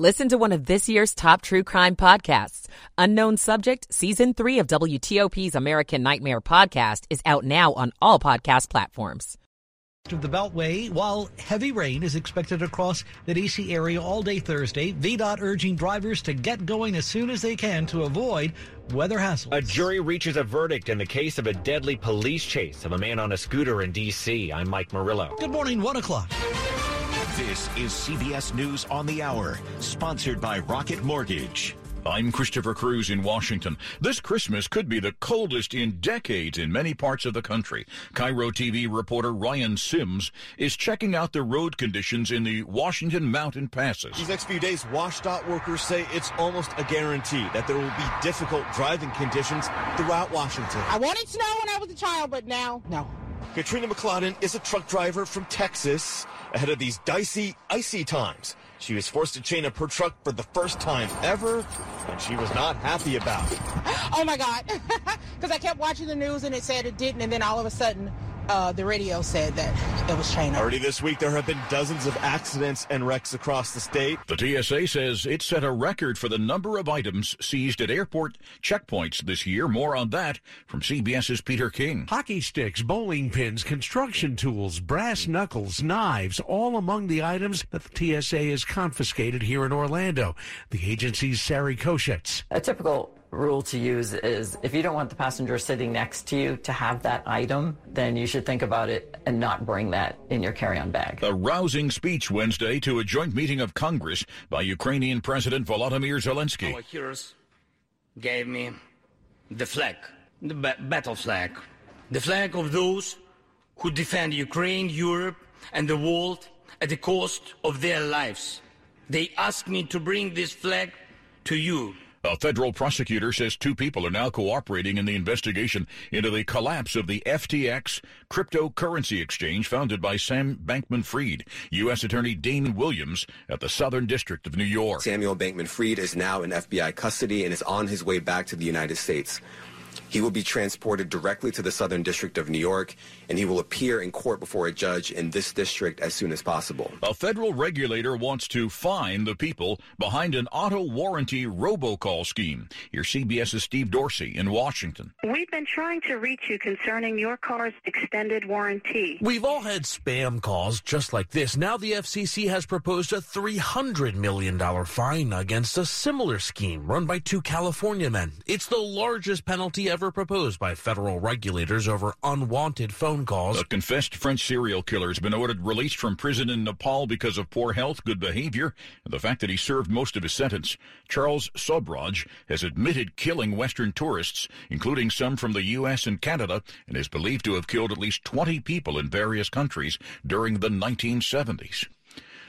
Listen to one of this year's top true crime podcasts. Unknown Subject, Season 3 of WTOP's American Nightmare podcast is out now on all podcast platforms. Of the Beltway, while heavy rain is expected across the D.C. area all day Thursday, VDOT urging drivers to get going as soon as they can to avoid weather hassles. A jury reaches a verdict in the case of a deadly police chase of a man on a scooter in D.C. I'm Mike Murillo. Good morning, 1 o'clock. This is CBS News on the Hour, sponsored by Rocket Mortgage. I'm Christopher Cruz in Washington. This Christmas could be the coldest in decades in many parts of the country. KIRO TV reporter Ryan Sims is checking out the road conditions in the Washington mountain passes. These next few days, WashDOT workers say it's almost a guarantee that there will be difficult driving conditions throughout Washington. I wanted snow when I was a child, but now, no. Katrina McLeodin is a truck driver from Texas ahead of these dicey, icy times. She was forced to chain up her truck for the first time ever, and she was not happy about it. Oh my God. Because I kept watching the news and it said it didn't, and then all of a sudden, uh, the radio said that it was chain up. Already this week, there have been dozens of accidents and wrecks across the state. The TSA says it set a record for the number of items seized at airport checkpoints this year. More on that from CBS's Peter King. Hockey sticks, bowling pins, construction tools, brass knuckles, knives, all among the items that the TSA has confiscated here in Orlando. The agency's Sari Koshetz. A typical rule to use is if you don't want the passenger sitting next to you to have that item, then you should think about it and not bring that in your carry-on bag. A rousing speech Wednesday to a joint meeting of Congress by Ukrainian President Volodymyr Zelensky. Our heroes gave me the flag, the ba- battle flag, the flag of those who defend Ukraine, Europe, and the world at the cost of their lives. They asked me to bring this flag to you. A federal prosecutor says two people are now cooperating in the investigation into the collapse of the FTX cryptocurrency exchange founded by Sam Bankman Fried, U.S. Attorney Damon Williams at the Southern District of New York. Samuel Bankman Fried is now in FBI custody and is on his way back to the United States. He will be transported directly to the Southern District of New York, and he will appear in court before a judge in this district as soon as possible. A federal regulator wants to fine the people behind an auto warranty robocall scheme. Here's CBS's Steve Dorsey in Washington. We've been trying to reach you concerning your car's extended warranty. We've all had spam calls just like this. Now the FCC has proposed a $300 million fine against a similar scheme run by two California men. It's the largest penalty ever proposed by federal regulators over unwanted phone calls. A confessed French serial killer has been ordered released from prison in Nepal because of poor health, good behavior, and the fact that he served most of his sentence. Charles Sobhraj has admitted killing Western tourists, including some from the U.S. and Canada, and is believed to have killed at least 20 people in various countries during the 1970s.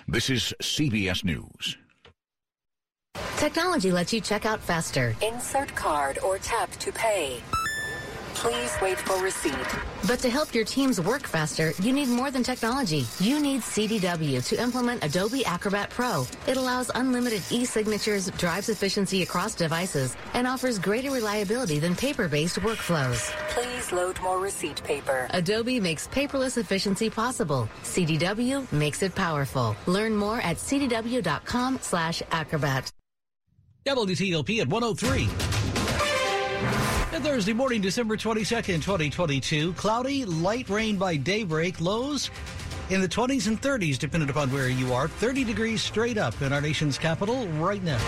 This is CBS News. Technology lets you check out faster. Insert card or tap to pay. Please wait for receipt. But to help your teams work faster, you need more than technology. You need CDW to implement Adobe Acrobat Pro. It allows unlimited e-signatures, drives efficiency across devices, and offers greater reliability than paper-based workflows. Please load more receipt paper. Adobe makes paperless efficiency possible. CDW makes it powerful. Learn more at cdw.com slash acrobat. WTOP at 103. And Thursday morning, December 22nd, 2022. Cloudy, light rain by daybreak. Lows in the 20s and 30s, depending upon where you are. 30 degrees straight up in our nation's capital right now.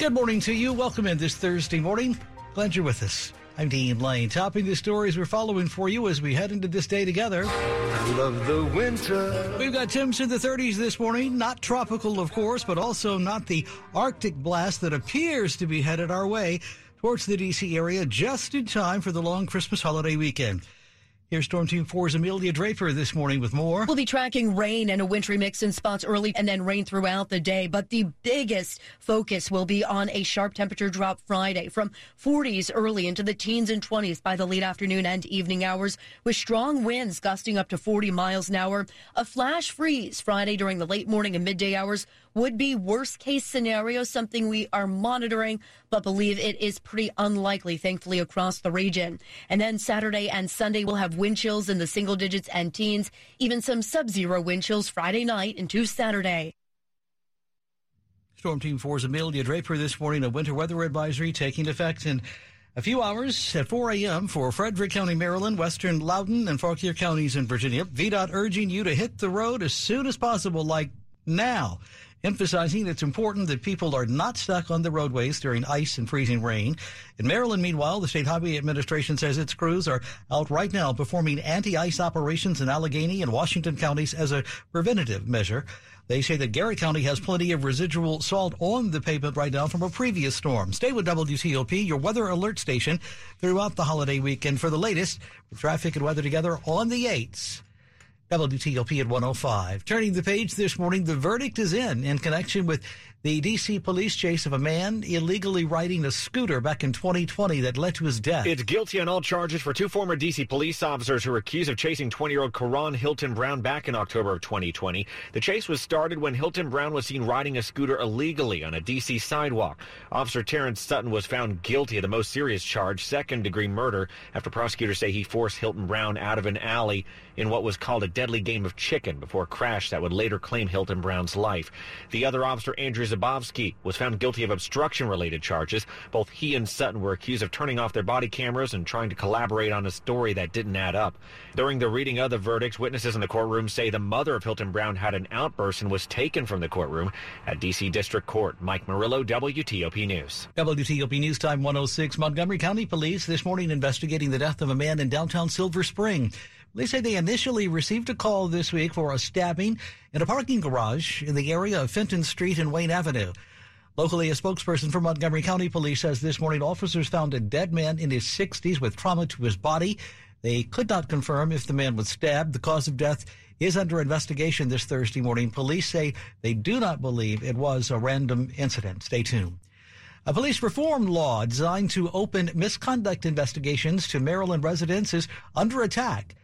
Good morning to you. Welcome in this Thursday morning. Glad you're with us. I'm Dean Lane. Topping the stories we're following for you as we head into this day together. I love the winter. We've got temps in the 30s this morning. Not tropical, of course, but also not the Arctic blast that appears to be headed our way towards the D.C. area just in time for the long Christmas holiday weekend. Here's Storm Team 4's Amelia Draper this morning with more. We'll be tracking rain and a wintry mix in spots early and then rain throughout the day. But the biggest focus will be on a sharp temperature drop Friday from 40s early into the teens and 20s by the late afternoon and evening hours with strong winds gusting up to 40 miles an hour. A flash freeze Friday during the late morning and midday hours would be worst case scenario, something we are monitoring, but believe it is pretty unlikely, thankfully, across the region. And then Saturday and Sunday we'll have wind chills in the single digits and teens, even some sub zero wind chills Friday night into Saturday. Storm Team 4's Amelia Draper this morning, a winter weather advisory taking effect in a few hours at 4 a.m. for Frederick County, Maryland, Western Loudoun, and Fauquier counties in Virginia. VDOT urging you to hit the road as soon as possible, like now emphasizing it's important that people are not stuck on the roadways during ice and freezing rain. In Maryland, meanwhile, the State Highway Administration says its crews are out right now performing anti-ice operations in Allegheny and Washington counties as a preventative measure. They say that Garrett County has plenty of residual salt on the pavement right now from a previous storm. Stay with WTOP, your weather alert station, throughout the holiday weekend for the latest traffic and weather together on the 8s. WTOP at 105. Turning the page this morning, the verdict is in in connection with the D.C. police chase of a man illegally riding a scooter back in 2020 that led to his death. It's guilty on all charges for two former D.C. police officers who were accused of chasing 20 year old Karon Hylton Brown back in October of 2020. The chase was started when Hylton Brown was seen riding a scooter illegally on a D.C. sidewalk. Officer Terrence Sutton was found guilty of the most serious charge, second degree murder, after prosecutors say he forced Hylton Brown out of an alley in what was called a deadly game of chicken before a crash that would later claim Hylton Brown's life. The other officer, Andrew Zabavsky, was found guilty of obstruction related charges. Both he and Sutton were accused of turning off their body cameras and trying to collaborate on a story that didn't add up. During the reading of the verdicts, witnesses in the courtroom say the mother of Hylton Brown had an outburst and was taken from the courtroom at D.C. District Court. Mike Murillo, WTOP News. WTOP News Time 106. Montgomery County Police this morning investigating the death of a man in downtown Silver Spring. They say they initially received a call this week for a stabbing in a parking garage in the area of Fenton Street and Wayne Avenue. Locally, a spokesperson for Montgomery County Police says this morning officers found a dead man in his 60s with trauma to his body. They could not confirm if the man was stabbed. The cause of death is under investigation this Thursday morning. Police say they do not believe it was a random incident. Stay tuned. A police reform law designed to open misconduct investigations to Maryland residents is under attack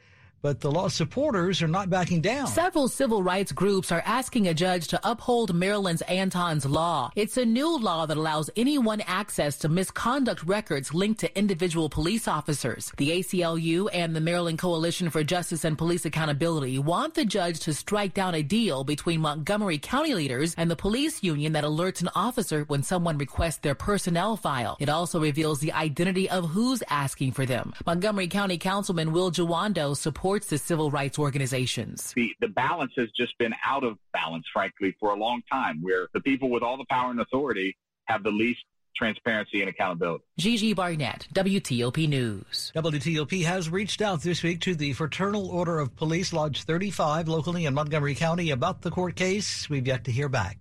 but the law supporters are not backing down. Several civil rights groups are asking a judge to uphold Maryland's Anton's Law. It's a new law that allows anyone access to misconduct records linked to individual police officers. The ACLU and the Maryland Coalition for Justice and Police Accountability want the judge to strike down a deal between Montgomery County leaders and the police union that alerts an officer when someone requests their personnel file. It also reveals the identity of who's asking for them. Montgomery County Councilman Will Jawando supports supports the civil rights organizations. The, the balance has just been out of balance, frankly, for a long time, where the people with all the power and authority have the least transparency and accountability. Gigi Barnett, WTOP News. WTOP has reached out this week to the Fraternal Order of Police Lodge 35 locally in Montgomery County about the court case. We've yet to hear back.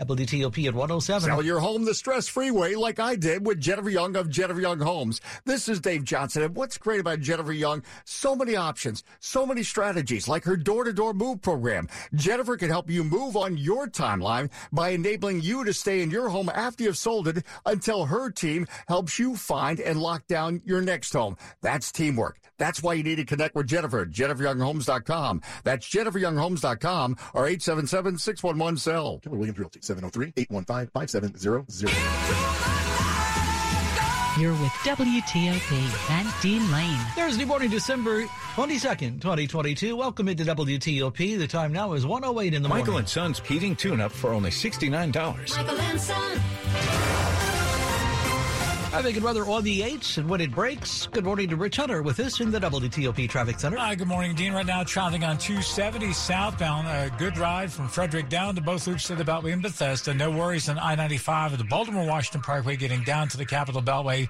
WTOP at 107. Sell your home the stress-free way like I did with Jennifer Young of Jennifer Young Homes. This is Dave Johnson. And what's great about Jennifer Young? So many options, so many strategies like her door-to-door move program. Jennifer can help you move on your timeline by enabling you to stay in your home after you've sold it until her team helps you find and lock down your next home. That's teamwork. That's why you need to connect with Jennifer. JenniferYoungHomes.com. That's JenniferYoungHomes.com or 877-611-SELL. Williams Realty. 703-815-5700. You're with WTOP and Dean Lane. Thursday morning, December 22nd, 2022. Welcome into WTOP. The time now is 108 in the Michael morning. and Son's heating tune-up for only $69. Michael and Son. Traffic and weather on the 8s and when it breaks. Good morning to Rich Hunter with us in the WTOP Traffic Center. Hi, good morning, Dean. Right now, traffic on 270 southbound. A good ride from Frederick down to both loops of the Beltway in Bethesda. No worries on I 95 at the Baltimore Washington Parkway getting down to the Capitol Beltway.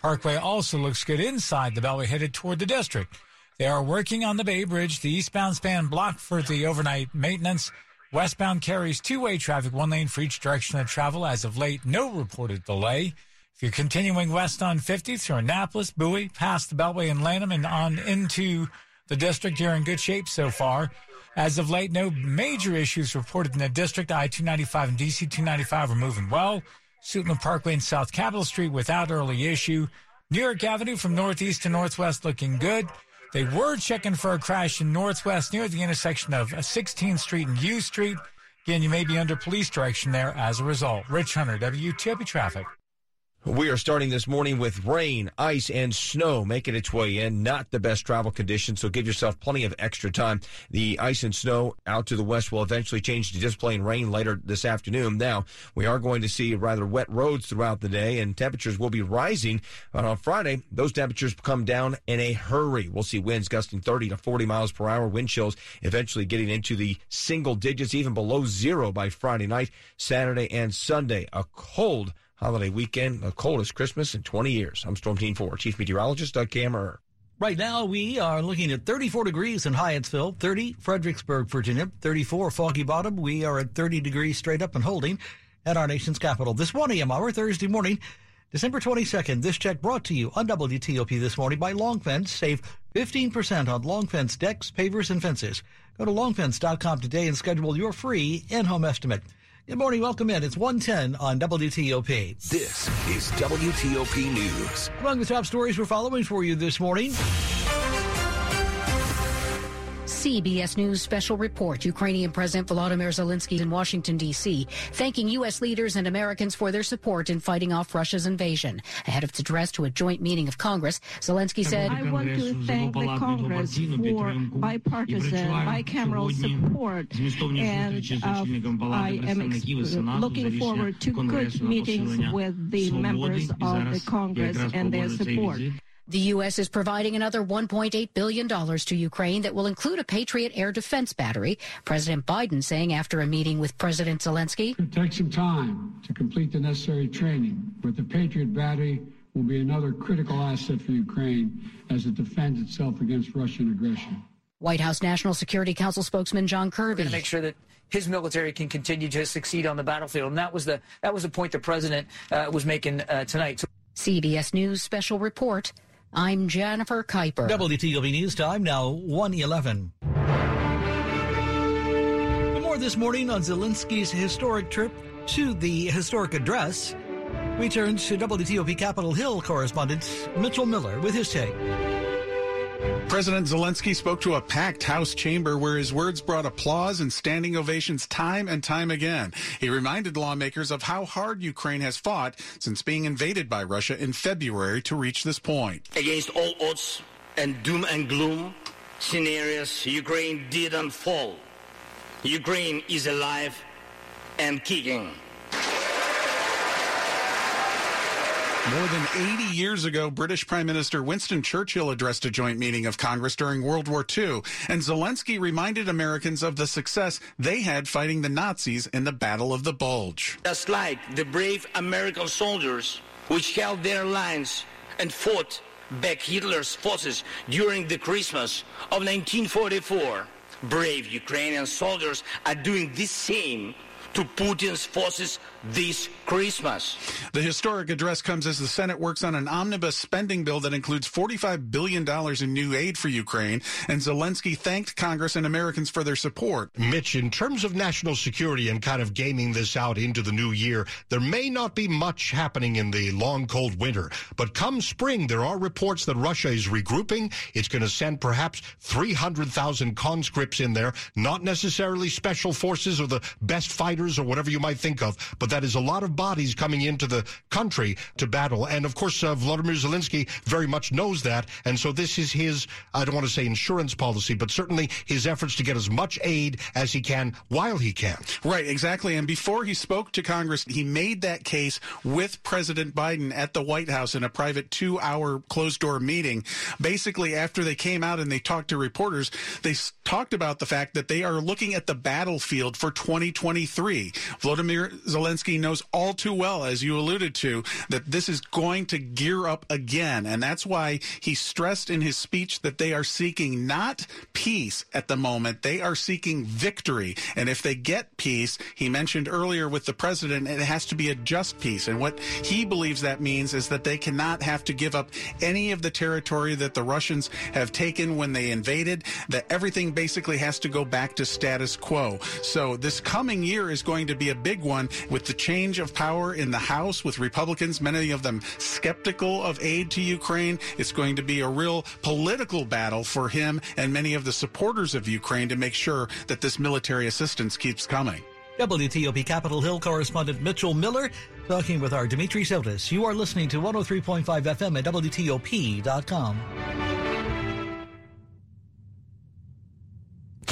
Parkway also looks good inside the Beltway headed toward the district. They are working on the Bay Bridge, the eastbound span blocked for the overnight maintenance. Westbound carries two way traffic, one lane for each direction of travel. As of late, no reported delay. You're continuing west on 50 through Annapolis, Bowie, past the Beltway and Lanham, and on into the district, you're in good shape so far. As of late, no major issues reported in the district. I 295 and DC 295 are moving well. Suitland Parkway and South Capitol Street without early issue. New York Avenue from northeast to northwest looking good. They were checking for a crash in northwest near the intersection of 16th Street and U Street. Again, you may be under police direction there as a result. Rich Hunter, WTOP Traffic. We are starting this morning with rain, ice, and snow making its way in. Not the best travel conditions, so give yourself plenty of extra time. The ice and snow out to the west will eventually change to just plain rain later this afternoon. Now, we are going to see rather wet roads throughout the day, and temperatures will be rising. But on Friday, those temperatures come down in a hurry. We'll see winds gusting 30 to 40 miles per hour, wind chills eventually getting into the single digits, even below zero by Friday night, Saturday, and Sunday. A cold holiday weekend, the coldest Christmas in 20 years. I'm Storm Team 4, Chief Meteorologist Doug Kammerer. Right now, we are looking at 34 degrees in Hyattsville, 30 Fredericksburg, Virginia, 34 Foggy Bottom. We are at 30 degrees straight up and holding at our nation's capital. This 1 a.m. hour, Thursday morning, December 22nd. This check brought to you on WTOP this morning by Long Fence. Save 15% on Long Fence decks, pavers, and fences. Go to longfence.com today and schedule your free in-home estimate. Good morning. Welcome in. It's 110 on WTOP. This is WTOP News. Among the top stories we're following for you this morning. CBS News special report. Ukrainian President Volodymyr Zelensky in Washington, D.C., thanking U.S. leaders and Americans for their support in fighting off Russia's invasion. Ahead of its address to a joint meeting of Congress, Zelensky said, I want to thank the Congress for bipartisan, bicameral support, and uh, I am ex- looking forward to good meetings with the members of the Congress and their support. The U.S. is providing another $1.8 billion to Ukraine that will include a Patriot air defense battery. President Biden saying after a meeting with President Zelensky. It takes some time to complete the necessary training, but the Patriot battery will be another critical asset for Ukraine as it defends itself against Russian aggression. White House National Security Council spokesman John Kirby. to make sure that his military can continue to succeed on the battlefield, and that was the that was the point the president uh, was making uh, tonight. So- CBS News special report. I'm Jennifer Kuiper. WTOP News Time now 111. More this morning on Zelensky's historic trip to the historic address. We turn to WTOP Capitol Hill correspondent Mitchell Miller with his take. President Zelensky spoke to a packed House chamber where his words brought applause and standing ovations time and time again. He reminded lawmakers of how hard Ukraine has fought since being invaded by Russia in February to reach this point. Against all odds and doom and gloom scenarios, Ukraine didn't fall. Ukraine is alive and kicking. More than 80 years ago, British Prime Minister Winston Churchill addressed a joint meeting of Congress during World War II, and Zelensky reminded Americans of the success they had fighting the Nazis in the Battle of the Bulge. Just like the brave American soldiers which held their lines and fought back Hitler's forces during the Christmas of 1944, brave Ukrainian soldiers are doing the same to Putin's forces this Christmas. The historic address comes as the Senate works on an omnibus spending bill that includes $45 billion in new aid for Ukraine, and Zelensky thanked Congress and Americans for their support. Mitch, in terms of national security and kind of gaming this out into the new year, there may not be much happening in the long, cold winter. But come spring, there are reports that Russia is regrouping. It's going to send perhaps 300,000 conscripts in there, not necessarily special forces or the best fighters or whatever you might think of, but that is a lot of bodies coming into the country to battle. And of course, uh, Vladimir Zelensky very much knows that. And so this is his, I don't want to say insurance policy, but certainly his efforts to get as much aid as he can while he can. Right, exactly. And before he spoke to Congress, he made that case with President Biden at the White House in a private two hour closed door meeting. Basically, after they came out and they talked to reporters, they talked about the fact that they are looking at the battlefield for 2023. Vladimir Zelensky knows all too well, as you alluded to, that this is going to gear up again. And that's why he stressed in his speech that they are seeking not peace at the moment, they are seeking victory. And if they get peace, he mentioned earlier with the president, it has to be a just peace. And what he believes that means is that they cannot have to give up any of the territory that the Russians have taken when they invaded, that everything basically has to go back to status quo. So this coming year is going to be a big one with the change of power in the House with Republicans, many of them skeptical of aid to Ukraine. It's going to be a real political battle for him and many of the supporters of Ukraine to make sure that this military assistance keeps coming. WTOP Capitol Hill correspondent Mitchell Miller talking with our Dimitri Sotis. You are listening to 103.5 FM at WTOP.com.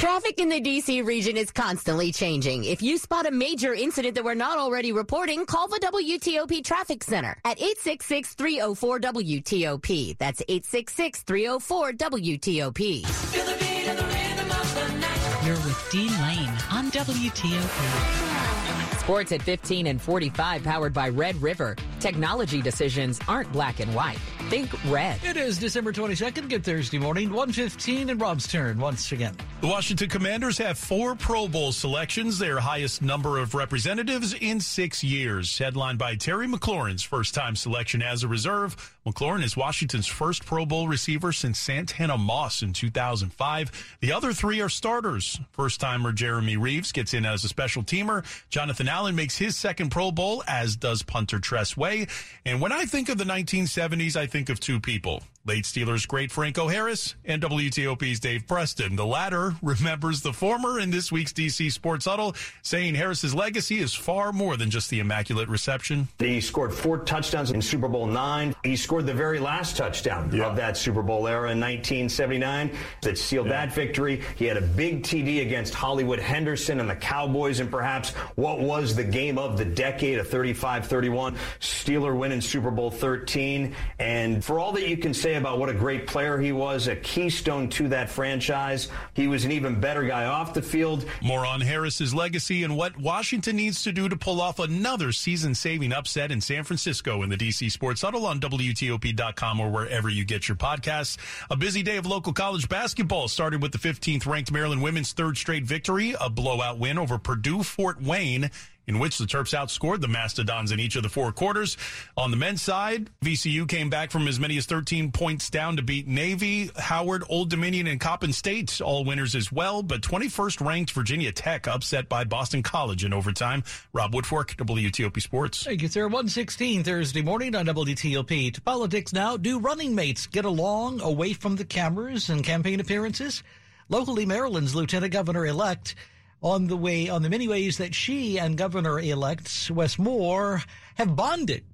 Traffic in the DC region is constantly changing. If you spot a major incident that we're not already reporting, call the WTOP Traffic Center at 866-304-WTOP. That's 866-304-WTOP. You're with Dean Lane on WTOP. Sports at 15 and 45 powered by Red River. Technology decisions aren't black and white. Think red. It is December 22nd, good Thursday morning, 115 and Rob's turn once again. The Washington Commanders have four Pro Bowl selections, their highest number of representatives in six years. Headlined by Terry McLaurin's first time selection as a reserve. McLaurin is Washington's first Pro Bowl receiver since Santana Moss in 2005. The other three are starters. First timer Jeremy Reaves gets in as a special teamer. Jonathan Allen makes his second Pro Bowl, as does punter Tress Way. And when I think of the 1970s, I think of two people. Late Steelers great Franco Harris and WTOP's Dave Preston. The latter remembers the former in this week's DC Sports Huddle, saying Harris's legacy is far more than just the immaculate reception. He scored four touchdowns in Super Bowl nine. He scored the very last touchdown yeah. of that Super Bowl era in 1979 that sealed yeah. that victory. He had a big TD against Hollywood Henderson and the Cowboys, and perhaps what was the game of the decade, a 35-31 Steeler win in Super Bowl 13. And for all that you can say about what a great player he was, a keystone to that franchise. He was an even better guy off the field. More on Harris's legacy and what Washington needs to do to pull off another season-saving upset in San Francisco in the DC Sports Huddle on WTOP.com or wherever you get your podcasts. A busy day of local college basketball started with the 15th ranked Maryland women's third straight victory, a blowout win over Purdue Fort Wayne in which the Terps outscored the Mastodons in each of the four quarters. On the men's side, VCU came back from as many as 13 points down to beat Navy, Howard, Old Dominion, and Coppin State, all winners as well. But 21st ranked Virginia Tech upset by Boston College in overtime. Rob Woodfork, WTOP Sports. Thank you, sir. 116 Thursday morning on WTOP. To politics now. Do running mates get along away from the cameras and campaign appearances? Locally, Maryland's Lieutenant Governor elect on the way on the many ways that she and Governor-elect Wes Moore have bonded.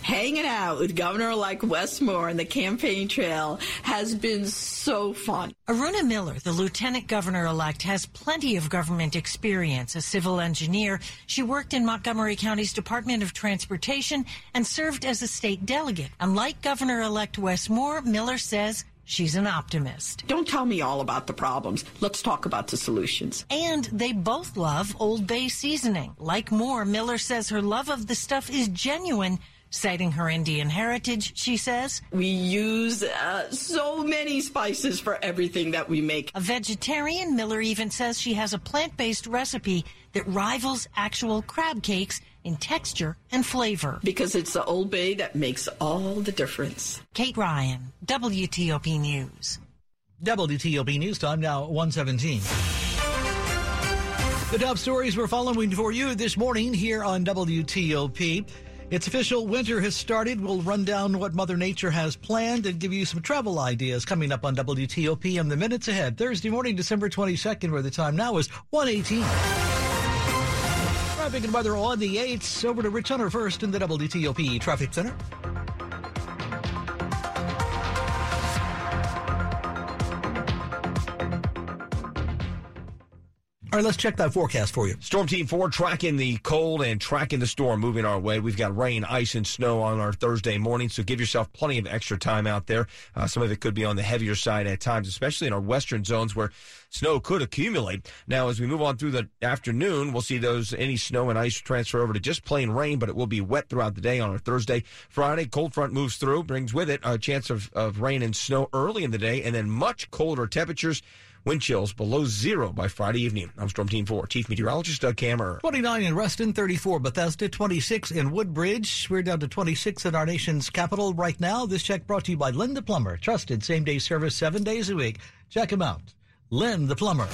Hanging out with Governor-elect Wes Moore on the campaign trail has been so fun. Aruna Miller, the lieutenant governor-elect, has plenty of government experience. A civil engineer, she worked in Montgomery County's Department of Transportation and served as a state delegate. Unlike Governor-elect Wes Moore, Miller says She's an optimist. Don't tell me all about the problems. Let's talk about the solutions. And they both love Old Bay seasoning. Like Moore, Miller says her love of the stuff is genuine. Citing her Indian heritage, she says, We use uh, so many spices for everything that we make. A vegetarian, Miller even says she has a plant based recipe that rivals actual crab cakes in texture and flavor. Because it's the Old Bay that makes all the difference. Kate Ryan, WTOP News. WTOP News time now 117. The top stories we're following for you this morning here on WTOP. It's official. Winter has started. We'll run down what Mother Nature has planned and give you some travel ideas coming up on WTOP in the minutes ahead. Thursday morning, December 22nd, where the time now is 118. Traffic and weather on the 8s. Over to Rich Hunter first in the WTOP Traffic Center. All right, let's check that forecast for you. Storm Team 4 tracking the cold and tracking the storm moving our way. We've got rain, ice, and snow on our Thursday morning, so give yourself plenty of extra time out there. Uh, some of it could be on the heavier side at times, especially in our western zones where snow could accumulate. Now, as we move on through the afternoon, we'll see those any snow and ice transfer over to just plain rain, but it will be wet throughout the day on our Thursday. Friday, cold front moves through, brings with it a chance of, of rain and snow early in the day, and then much colder temperatures Wind chills below zero by Friday evening. I'm Storm Team 4, Chief Meteorologist Doug Kammerer. 29 in Reston, 34 Bethesda, 26 in Woodbridge. We're down to 26 in our nation's capital right now. This check brought to you by Len the Plumber. Trusted same day service seven days a week. Check him out. Len the Plumber.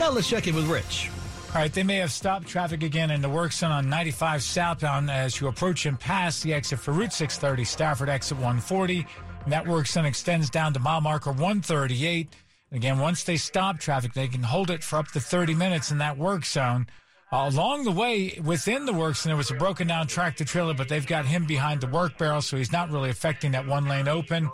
Now let's check in with Rich. All right, they may have stopped traffic again in the works zone on 95 southbound as you approach and pass the exit for Route 630, Stafford exit 140. And that work then extends down to mile marker 138 Again, once they stop traffic, they can hold it for up to 30 minutes in that work zone. Uh, along the way, within the works, and there was a broken down tractor trailer, but they've got him behind the work barrel, so he's not really affecting that one lane open.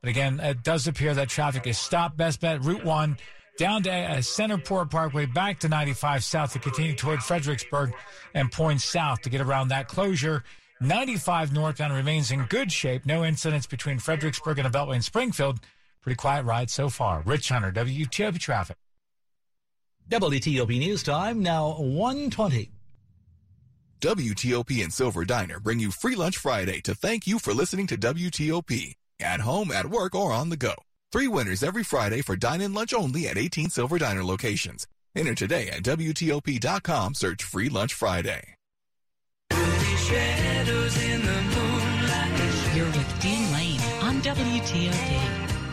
But again, it does appear that traffic is stopped. Best bet, Route 1 down to uh, Centreport Parkway, back to 95 south to continue toward Fredericksburg and point south to get around that closure. 95 northbound remains in good shape. No incidents between Fredericksburg and the Beltway and Springfield. Pretty quiet ride so far. Rich Hunter, WTOP Traffic. WTOP News Time, now 120. WTOP and Silver Diner bring you Free Lunch Friday to thank you for listening to WTOP. At home, at work, or on the go. Three winners every Friday for dine-in lunch only at 18 Silver Diner locations. Enter today at WTOP.com. Search Free Lunch Friday. You're with Dean Lane on WTOP.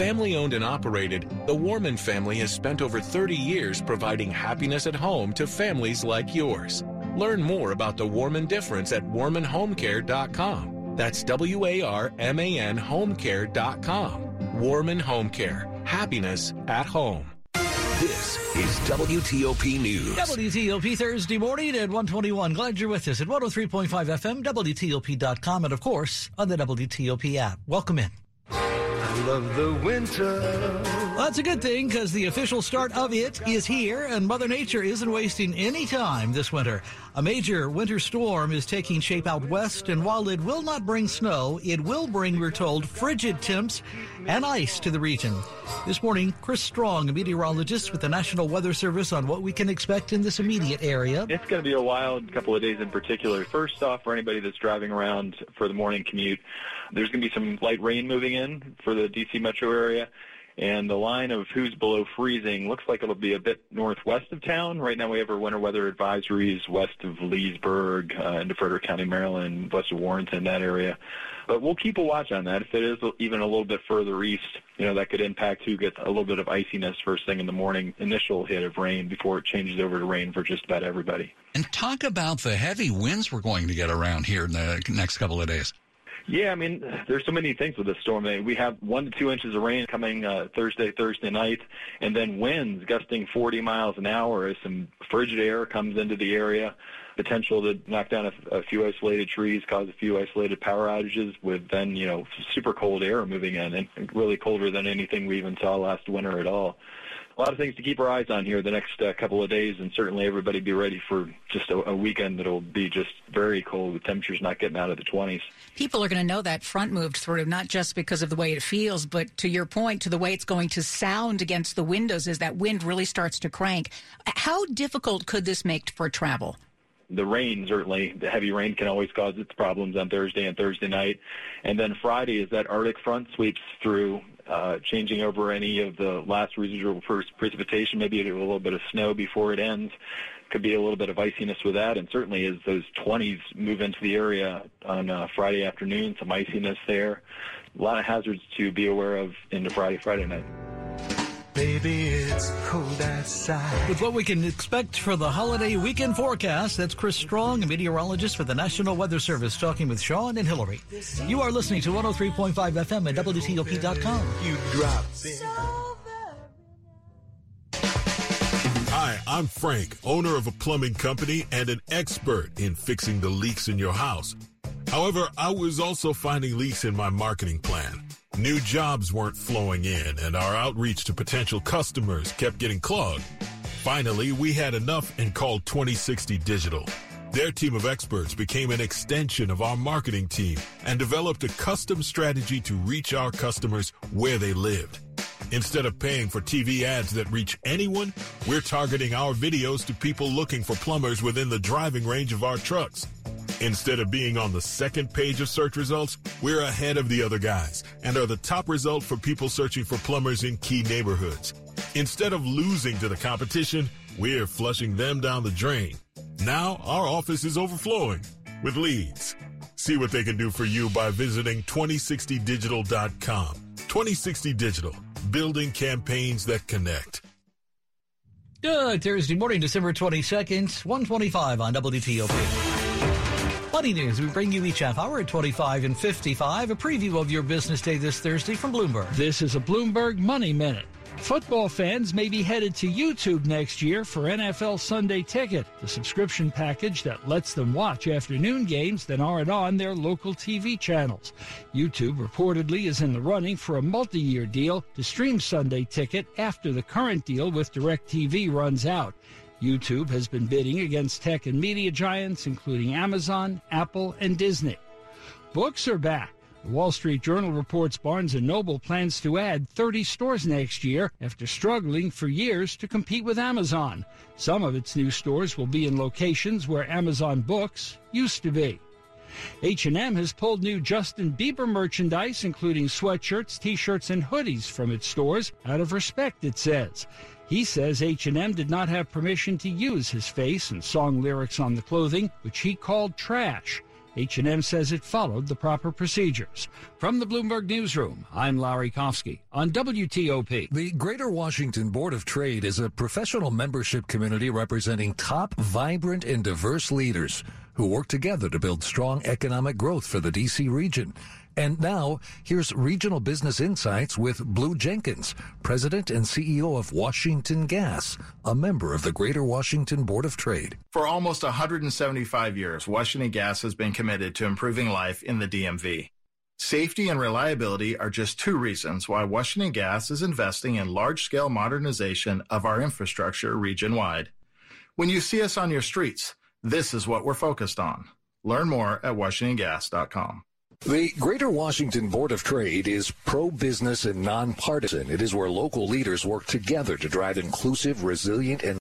Family owned and operated, the Warman family has spent over 30 years providing happiness at home to families like yours. Learn more about the Warman difference at warmanhomecare.com. That's W A R M A N homecare.com. Warman Home Care. Happiness at home. This is WTOP News. WTOP Thursday morning at 121. Glad you're with us at 103.5 FM, WTOP.com, and of course on the WTOP app. Welcome in. Love the winter. Well, that's a good thing because the official start of it is here, and Mother Nature isn't wasting any time this winter. A major winter storm is taking shape out west, and while it will not bring snow, it will bring, we're told, frigid temps and ice to the region. This morning, Chris Strong, a meteorologist with the National Weather Service, on what we can expect in this immediate area. It's going to be a wild couple of days in particular. First off, for anybody that's driving around for the morning commute, there's going to be some light rain moving in for the D.C. metro area. And the line of who's below freezing looks like it'll be a bit northwest of town. Right now we have our winter weather advisories west of Leesburg, uh, into Frederick County, Maryland, west of Warrenton, that area. But we'll keep a watch on that. If it is even a little bit further east, you know, that could impact who gets a little bit of iciness first thing in the morning, initial hit of rain before it changes over to rain for just about everybody. And talk about the heavy winds we're going to get around here in the next couple of days. Yeah, I mean, there's so many things with this storm. We have one to two inches of rain coming uh, Thursday, Thursday night, and then winds gusting 40 miles an hour as some frigid air comes into the area. Potential to knock down a, a few isolated trees, cause a few isolated power outages, with then you know super cold air moving in, and really colder than anything we even saw last winter at all a lot of things to keep our eyes on here the next uh, couple of days, and certainly everybody be ready for just a, a weekend that'll be just very cold with temperatures not getting out of the 20s. People are going to know that front moved through, not just because of the way it feels, but to your point, to the way it's going to sound against the windows as that wind really starts to crank. How difficult could this make for travel? the rain certainly the heavy rain can always cause its problems on Thursday and Thursday night and then Friday as that arctic front sweeps through uh, changing over any of the last residual first precipitation, maybe a little bit of snow before it ends. Could be a little bit of iciness with that, and certainly as those 20s move into the area on uh, Friday afternoon, some iciness there. A lot of hazards to be aware of into Friday, Friday night. Baby, it's cold outside. With what we can expect for the holiday weekend forecast, that's Chris Strong, a meteorologist for the National Weather Service, talking with Sean and Hillary. You are listening to 103.5 FM at WTOP.com. You drop Hi, I'm Frank, owner of a plumbing company and an expert in fixing the leaks in your house. However, I was also finding leaks in my marketing plan. New jobs weren't flowing in, and our outreach to potential customers kept getting clogged. Finally, we had enough and called 2060 Digital. Their team of experts became an extension of our marketing team and developed a custom strategy to reach our customers where they lived. Instead of paying for TV ads that reach anyone, we're targeting our videos to people looking for plumbers within the driving range of our trucks. Instead of being on the second page of search results, we're ahead of the other guys and are the top result for people searching for plumbers in key neighborhoods. Instead of losing to the competition, we're flushing them down the drain. Now our office is overflowing with leads. See what they can do for you by visiting 2060digital.com. 2060 Digital, building campaigns that connect. Good Thursday morning, December 22nd, 125 on WTOP. Money news we bring you each half hour at 25 and 55. A preview of your business day this Thursday from Bloomberg. This is a Bloomberg Money Minute. Football fans may be headed to YouTube next year for NFL Sunday Ticket, the subscription package that lets them watch afternoon games that aren't on their local TV channels. YouTube reportedly is in the running for a multi year deal to stream Sunday Ticket after the current deal with DirecTV runs out. YouTube has been bidding against tech and media giants, including Amazon, Apple, and Disney. Books are back. The Wall Street Journal reports Barnes & Noble plans to add 30 stores next year after struggling for years to compete with Amazon. Some of its new stores will be in locations where Amazon Books used to be. H&M has pulled new Justin Bieber merchandise including sweatshirts, t-shirts and hoodies from its stores out of respect it says. He says H&M did not have permission to use his face and song lyrics on the clothing, which he called trash. H&M says it followed the proper procedures. From the Bloomberg Newsroom, I'm Larry Kofsky on WTOP. The Greater Washington Board of Trade is a professional membership community representing top, vibrant, and diverse leaders who work together to build strong economic growth for the D.C. region. And now, here's Regional Business Insights with Blue Jenkins, President and CEO of Washington Gas, a member of the Greater Washington Board of Trade. For almost 175 years, Washington Gas has been committed to improving life in the DMV. Safety and reliability are just two reasons why Washington Gas is investing in large scale modernization of our infrastructure region wide. When you see us on your streets, this is what we're focused on. Learn more at WashingtonGas.com. The Greater Washington Board of Trade is pro business and nonpartisan. It is where local leaders work together to drive inclusive, resilient, and